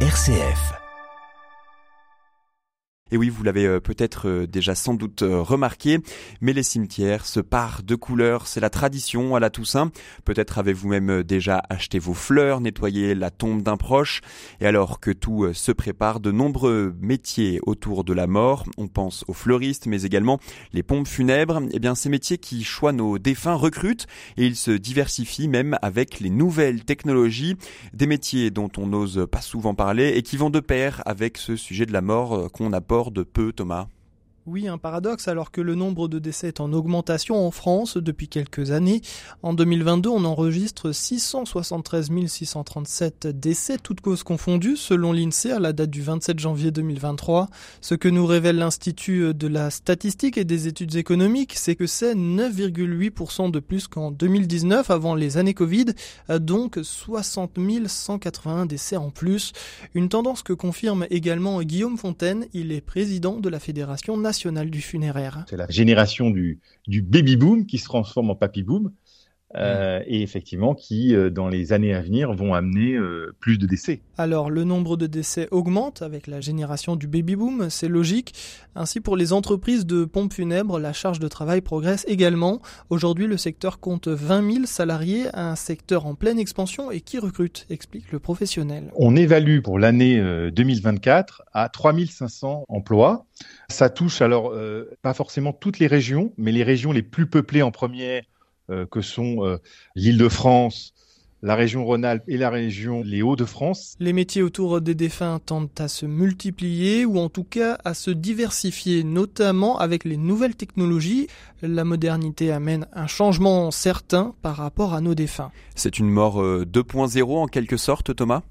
RCF. Et oui, vous l'avez euh, peut-être euh, déjà sans doute euh, remarqué, mais les cimetières se parent de couleurs, c'est la tradition à la Toussaint. Peut-être avez-vous même déjà acheté vos fleurs, nettoyé la tombe d'un proche. Et alors que tout se prépare, de nombreux métiers autour de la mort, on pense aux fleuristes, mais également les pompes funèbres, eh bien ces métiers qui choient nos défunts recrutent et ils se diversifient même avec les nouvelles technologies, des métiers dont on n'ose pas souvent parler et qui vont de pair avec ce sujet de la mort qu'on apporte de peu, Thomas? Oui, un paradoxe alors que le nombre de décès est en augmentation en France depuis quelques années. En 2022, on enregistre 673 637 décès, toutes causes confondues, selon l'INSEE à la date du 27 janvier 2023. Ce que nous révèle l'Institut de la statistique et des études économiques, c'est que c'est 9,8% de plus qu'en 2019, avant les années Covid, donc 60 181 décès en plus. Une tendance que confirme également Guillaume Fontaine, il est président de la Fédération nationale C'est la génération du, du baby boom qui se transforme en papy boom. Euh, et effectivement qui, euh, dans les années à venir, vont amener euh, plus de décès. Alors, le nombre de décès augmente avec la génération du baby-boom, c'est logique. Ainsi, pour les entreprises de pompes funèbres, la charge de travail progresse également. Aujourd'hui, le secteur compte 20 000 salariés, un secteur en pleine expansion et qui recrute, explique le professionnel. On évalue pour l'année 2024 à 3 500 emplois. Ça touche alors pas forcément toutes les régions, mais les régions les plus peuplées en première que sont euh, l'Île-de-France, la région Rhône-Alpes et la région les Hauts-de-France. Les métiers autour des défunts tendent à se multiplier ou en tout cas à se diversifier, notamment avec les nouvelles technologies. La modernité amène un changement certain par rapport à nos défunts. C'est une mort 2.0 euh, en quelque sorte, Thomas?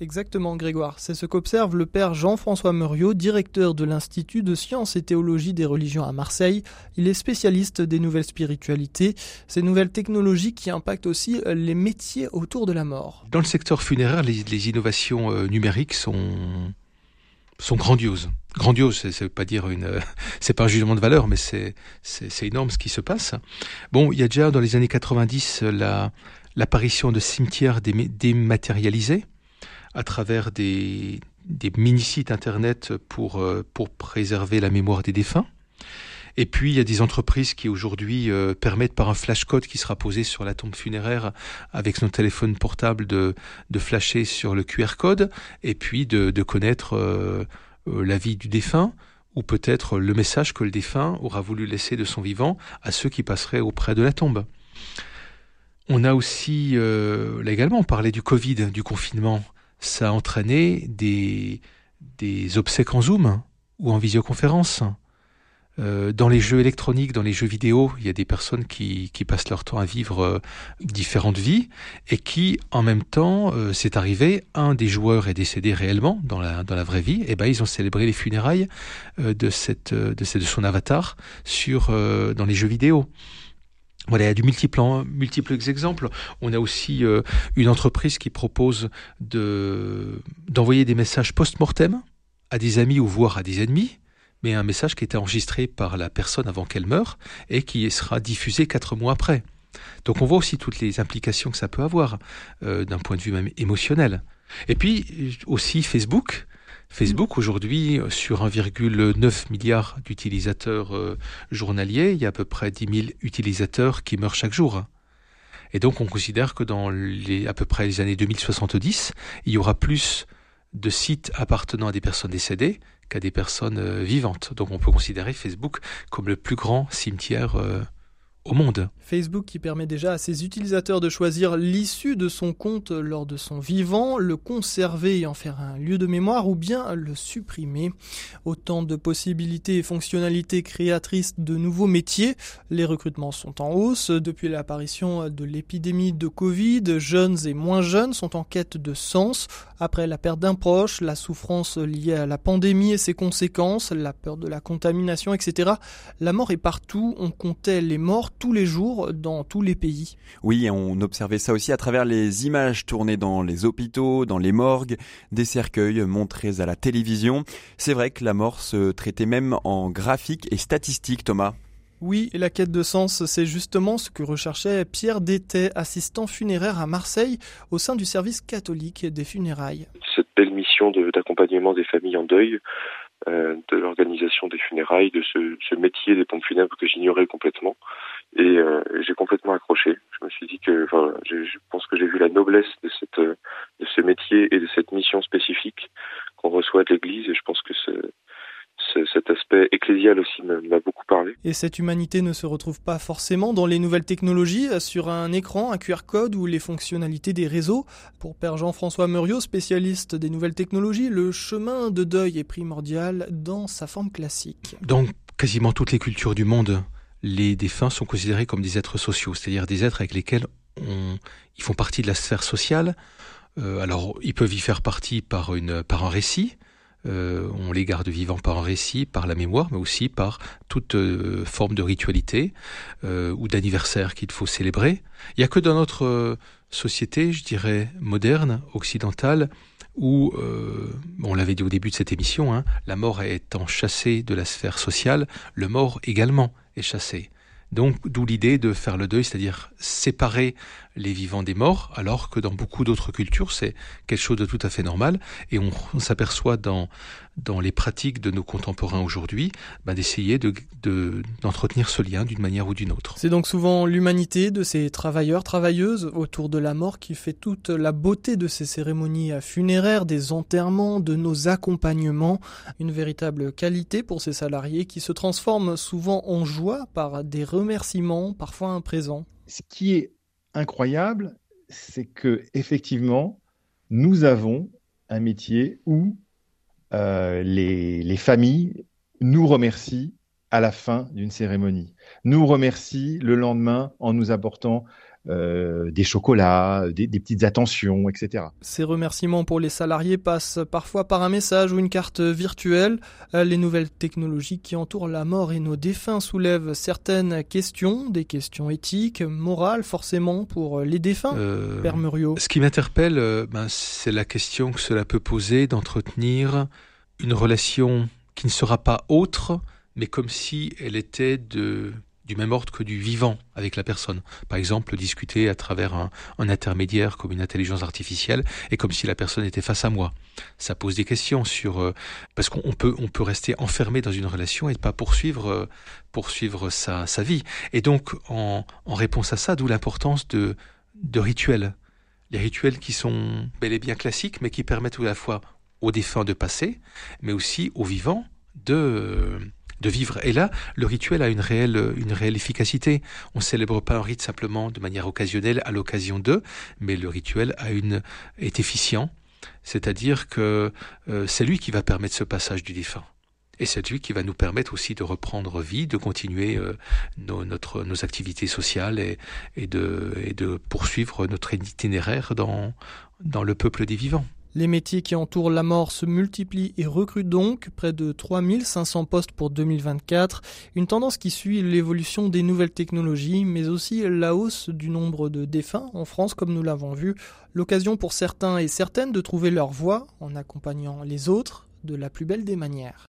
Exactement, Grégoire. C'est ce qu'observe le père Jean-François Muriot, directeur de l'Institut de sciences et théologie des religions à Marseille. Il est spécialiste des nouvelles spiritualités, ces nouvelles technologies qui impactent aussi les métiers autour de la mort. Dans le secteur funéraire, les, innovations euh, numériques sont, sont grandioses. Grandiose, veut pas dire une, c'est pas un jugement de valeur, mais c'est, c'est, énorme ce qui se passe. Bon, il y a déjà dans les années 90 la, l'apparition de cimetières dématérialisés à travers des, des mini-sites internet pour, euh, pour préserver la mémoire des défunts. Et puis, il y a des entreprises qui aujourd'hui euh, permettent par un flash code qui sera posé sur la tombe funéraire avec son téléphone portable de, de flasher sur le QR code et puis de, de connaître euh, la vie du défunt ou peut-être le message que le défunt aura voulu laisser de son vivant à ceux qui passeraient auprès de la tombe. On a aussi là également parlé du Covid, du confinement ça a entraîné des, des obsèques en Zoom ou en visioconférence. Euh, dans les jeux électroniques, dans les jeux vidéo, il y a des personnes qui, qui passent leur temps à vivre euh, différentes vies et qui, en même temps, euh, c'est arrivé, un des joueurs est décédé réellement dans la, dans la vraie vie, et ben ils ont célébré les funérailles de, de, cette, de son avatar sur, dans les jeux vidéo. Voilà, il y a du multiple, multiples exemples. On a aussi euh, une entreprise qui propose de, d'envoyer des messages post-mortem à des amis ou voire à des ennemis, mais un message qui était enregistré par la personne avant qu'elle meure et qui sera diffusé quatre mois après. Donc on voit aussi toutes les implications que ça peut avoir euh, d'un point de vue même émotionnel. Et puis aussi Facebook, Facebook, aujourd'hui, sur 1,9 milliard d'utilisateurs euh, journaliers, il y a à peu près 10 000 utilisateurs qui meurent chaque jour. Et donc, on considère que dans les, à peu près les années 2070, il y aura plus de sites appartenant à des personnes décédées qu'à des personnes euh, vivantes. Donc, on peut considérer Facebook comme le plus grand cimetière euh, Facebook qui permet déjà à ses utilisateurs de choisir l'issue de son compte lors de son vivant, le conserver et en faire un lieu de mémoire ou bien le supprimer. Autant de possibilités et fonctionnalités créatrices de nouveaux métiers. Les recrutements sont en hausse. Depuis l'apparition de l'épidémie de Covid, jeunes et moins jeunes sont en quête de sens. Après la perte d'un proche, la souffrance liée à la pandémie et ses conséquences, la peur de la contamination, etc. La mort est partout. On comptait les morts tous les jours dans tous les pays. Oui, on observait ça aussi à travers les images tournées dans les hôpitaux, dans les morgues, des cercueils montrés à la télévision. C'est vrai que la mort se traitait même en graphique et statistique, Thomas. Oui, et la quête de sens, c'est justement ce que recherchait Pierre Détet, assistant funéraire à Marseille, au sein du service catholique des funérailles. C'est belle mission d'accompagnement des familles en deuil, euh, de l'organisation des funérailles, de ce, ce, métier des pompes funèbres que j'ignorais complètement. Et euh, j'ai complètement accroché. Je me suis dit que, enfin, je, je pense que j'ai vu la noblesse de cette, de ce métier et de cette mission spécifique qu'on reçoit de l'Église. Et je pense que ce, cet aspect ecclésial aussi m'a beaucoup parlé. Et cette humanité ne se retrouve pas forcément dans les nouvelles technologies, euh, sur un écran, un QR code ou les fonctionnalités des réseaux. Pour Père Jean-François Muriot, spécialiste des nouvelles technologies, le chemin de deuil est primordial dans sa forme classique. Dans quasiment toutes les cultures du monde, les défunts sont considérés comme des êtres sociaux, c'est-à-dire des êtres avec lesquels on, ils font partie de la sphère sociale. Euh, alors, ils peuvent y faire partie par, une, par un récit, euh, on les garde vivants par un récit, par la mémoire, mais aussi par toute euh, forme de ritualité ou d'anniversaire qu'il faut célébrer. Il n'y a que dans notre société, je dirais, moderne, occidentale, où, on l'avait dit au début de cette émission, hein, la mort étant chassée de la sphère sociale, le mort également est chassé. Donc, d'où l'idée de faire le deuil, c'est-à-dire séparer les vivants des morts, alors que dans beaucoup d'autres cultures, c'est quelque chose de tout à fait normal. Et on, s'aperçoit dans, dans les pratiques de nos contemporains aujourd'hui bah, d'essayer de, d'entretenir ce lien d'une manière ou d'une autre. C'est donc souvent l'humanité de ces travailleurs, travailleuses autour de la mort qui fait toute la beauté de ces cérémonies funéraires, des enterrements, de nos accompagnements. Une véritable qualité pour ces salariés qui se transforment souvent en joie par des remerciements, parfois un présent. Ce qui est incroyable, c'est que effectivement, nous avons un métier où euh, les, les, familles nous remercient à la fin d'une cérémonie, nous remercient le lendemain en nous apportant euh, des chocolats, des, petites attentions, etc. Ces remerciements pour les salariés passent parfois par un message ou une carte virtuelle. Euh, les nouvelles technologies qui entourent la mort et nos défunts soulèvent certaines questions, des questions éthiques, morales forcément pour les défunts. Euh, Père Muriot. Ce qui m'interpelle, ben, c'est la question que cela peut poser d'entretenir une relation qui ne sera pas autre, mais comme si elle était de du même ordre que du vivant avec la personne. Par exemple, discuter à travers un, intermédiaire comme une intelligence artificielle et comme si la personne était face à moi. Ça pose des questions sur euh, parce qu'on peut on peut rester enfermé dans une relation et ne pas poursuivre euh, poursuivre sa, sa vie. Et donc en, en réponse à ça, d'où l'importance de de rituels. Les rituels qui sont bel et bien classiques, mais qui permettent à la fois aux défunts de passer, mais aussi aux vivants de de vivre. Et là, le rituel a une réelle, efficacité. On célèbre pas un rite simplement de manière occasionnelle à l'occasion d'eux, mais le rituel a une, est efficient. C'est-à-dire que euh, c'est lui qui va permettre ce passage du défunt. Et c'est lui qui va nous permettre aussi de reprendre vie, de continuer euh, nos, activités sociales et, et de poursuivre notre itinéraire dans, dans le peuple des vivants. Les métiers qui entourent la mort se multiplient et recrutent donc, près de 3500 postes pour 2024, une tendance qui suit l'évolution des nouvelles technologies, mais aussi la hausse du nombre de défunts en France comme nous l'avons vu, l'occasion pour certains et certaines de trouver leur voie en accompagnant les autres de la plus belle des manières.